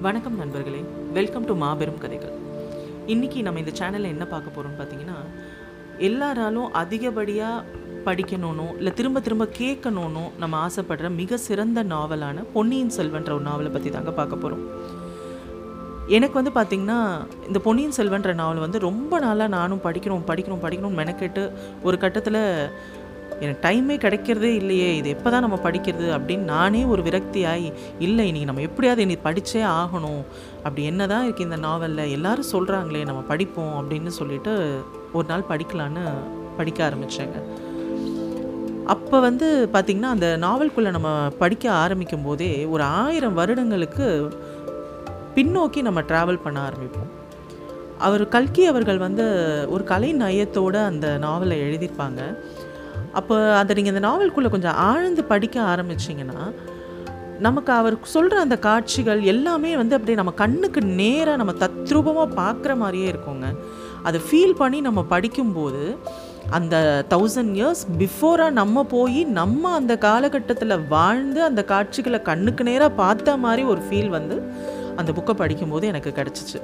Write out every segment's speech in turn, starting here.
வணக்கம் நண்பர்களே. Welcome to மாபெரும் கதைகள். இன்றைக்கி நம்ம இந்த சேனலில் என்ன பார்க்க போகிறோம்னு பார்த்தீங்கன்னா எல்லாராலும் அதிகப்படியாக படிக்கணும்னோ இல்லை திரும்ப திரும்ப கேட்கணும்னோ நம்ம ஆசைப்படுற மிக சிறந்த நாவலான பொன்னியின் செல்வன்ற ஒரு நாவலை பற்றி தாங்க பார்க்க போகிறோம் எனக்கு வந்து பார்த்திங்கன்னா இந்த பொன்னியின் செல்வன்ற நாவல் வந்து ரொம்ப நாளாக நானும் படிக்கணும் படிக்கணும் படிக்கணும்னு மெனக்கெட்டு ஒரு கட்டத்தில் எனக்கு டைமே கிடைக்கிறதே இல்லையே இது எப்போ தான் நம்ம படிக்கிறது அப்படின்னு நானே ஒரு விரக்தியாகி இல்லை இன்னைக்கு நம்ம எப்படியாவது இன்னைக்கு படித்தே ஆகணும். அப்படி என்ன தான் இருக்குது இந்த நாவலில் எல்லாரும் சொல்கிறாங்களே நம்ம படிப்போம் அப்படின்னு சொல்லிட்டு ஒரு நாள் படிக்கலான்னு படிக்க ஆரம்பித்தேங்க அப்போ வந்து பார்த்திங்கன்னா அந்த நாவல்குள்ளே நம்ம படிக்க ஆரம்பிக்கும் போதே ஒரு ஆயிரம் வருடங்களுக்கு பின்னோக்கி நம்ம ட்ராவல் பண்ண ஆரம்பிப்போம். அவர் கல்கி அவர்கள் வந்து ஒரு கலை நயத்தோடு அந்த நாவலை எழுதியிருப்பாங்க. அப்போ அதை நீங்கள் இந்த நாவல்குள்ளே கொஞ்சம் ஆழ்ந்து படிக்க ஆரம்பிச்சிங்கன்னா நமக்கு அவர் சொல்கிற அந்த காட்சிகள் எல்லாமே வந்து அப்படியே நம்ம கண்ணுக்கு நேராக நம்ம தத்ரூபமாக பார்க்குற மாதிரியே இருக்குங்க. அதை ஃபீல் பண்ணி நம்ம படிக்கும்போது அந்த தௌசண்ட் இயர்ஸ் பிஃபோராக நம்ம போய் நம்ம அந்த காலகட்டத்தில் வாழ்ந்து அந்த காட்சிகளை கண்ணுக்கு நேராக பார்த்த மாதிரி ஒரு ஃபீல் வந்து அந்த புக்கை படிக்கும்போது எனக்கு கிடச்சிச்சு.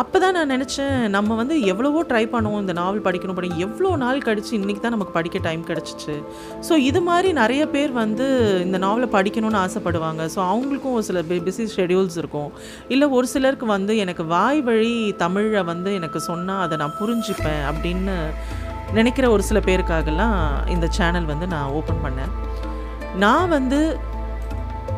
அப்போ தான் நான் நினச்சேன் நம்ம வந்து எவ்வளவோ ட்ரை பண்ணுவோம் இந்த நாவல் படிக்கணும் படி எவ்வளோ நாள் கழிச்சு இன்றைக்கி தான் நமக்கு படிக்க டைம் கிடச்சிச்சு. ஸோ இது மாதிரி நிறைய பேர் வந்து இந்த நாவலை படிக்கணும்னு ஆசைப்படுவாங்க. ஸோ அவங்களுக்கும் ஒரு சில பிஸி ஷெடியூல்ஸ் இருக்கும். இல்லை ஒரு சிலருக்கு வந்து எனக்கு வாய் வழி தமிழை வந்து எனக்கு சொன்னால் அதை நான் புரிஞ்சுப்பேன் அப்படின்னு நினைக்கிற ஒரு சில பேருக்காகலாம் இந்த சேனல் வந்து நான் ஓப்பன் பண்ணேன். நான் வந்து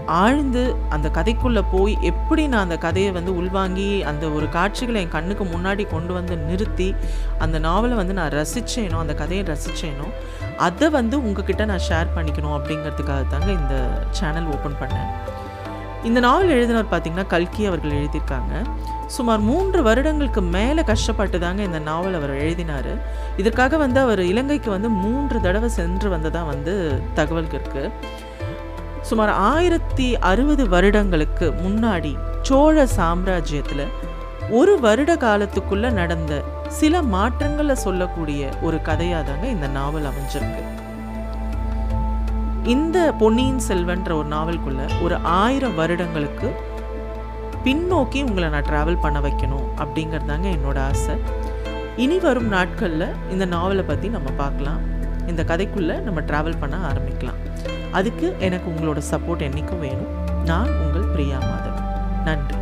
ஆழ்ந்து அந்த கதைக்குள்ளே போய் எப்படி நான் அந்த கதையை வந்து உள்வாங்கி அந்த ஒரு காட்சிகளை என் கண்ணுக்கு முன்னாடி கொண்டு வந்து நிறுத்தி அந்த நாவலை வந்து நான் ரசித்தேனோ அந்த கதையை ரசித்தேனோ அதை வந்து உங்ககிட்ட நான் ஷேர் பண்ணிக்கணும் அப்படிங்கிறதுக்காக தாங்க இந்த சேனல் ஓப்பன் பண்ணேன். இந்த நாவல் எழுதினவர் பார்த்திங்கன்னா கல்கி அவர்கள் எழுதியிருக்காங்க. சுமார் மூன்று வருடங்களுக்கு மேலே கஷ்டப்பட்டு தாங்க இந்த நாவல் அவர் எழுதினார். இதற்காக வந்து அவர் இலங்கைக்கு வந்து மூன்று தடவை சென்று வந்ததாக வந்து தகவல்கள் இருக்குது சுமார் ஆயிரத்தி அறுபது வருடங்களுக்கு முன்னாடி சோழ சாம்ராஜ்யத்தில் ஒரு வருட காலத்துக்குள்ள நடந்த சில மாற்றங்களை சொல்லக்கூடிய ஒரு கதையாக தாங்க இந்த நாவல் அமைஞ்சிருக்கு. இந்த பொன்னியின் செல்வன்ற ஒரு நாவல்குள்ள ஒரு ஆயிரம் வருடங்களுக்கு பின்னோக்கி உங்களை நான் ட்ராவல் பண்ண வைக்கணும் அப்படிங்கிறதாங்க என்னோட ஆசை. இனி வரும் நாட்களில் இந்த நாவலை பற்றி நம்ம பார்க்கலாம். இந்த கதைக்குள்ளே நம்ம ட்ராவல் பண்ண ஆரம்பிக்கலாம். அதுக்கு எனக்கு உங்களோட சப்போர்ட் என்றைக்கும் வேணும். நான் உங்கள் பிரியா மாதவன். நன்றி.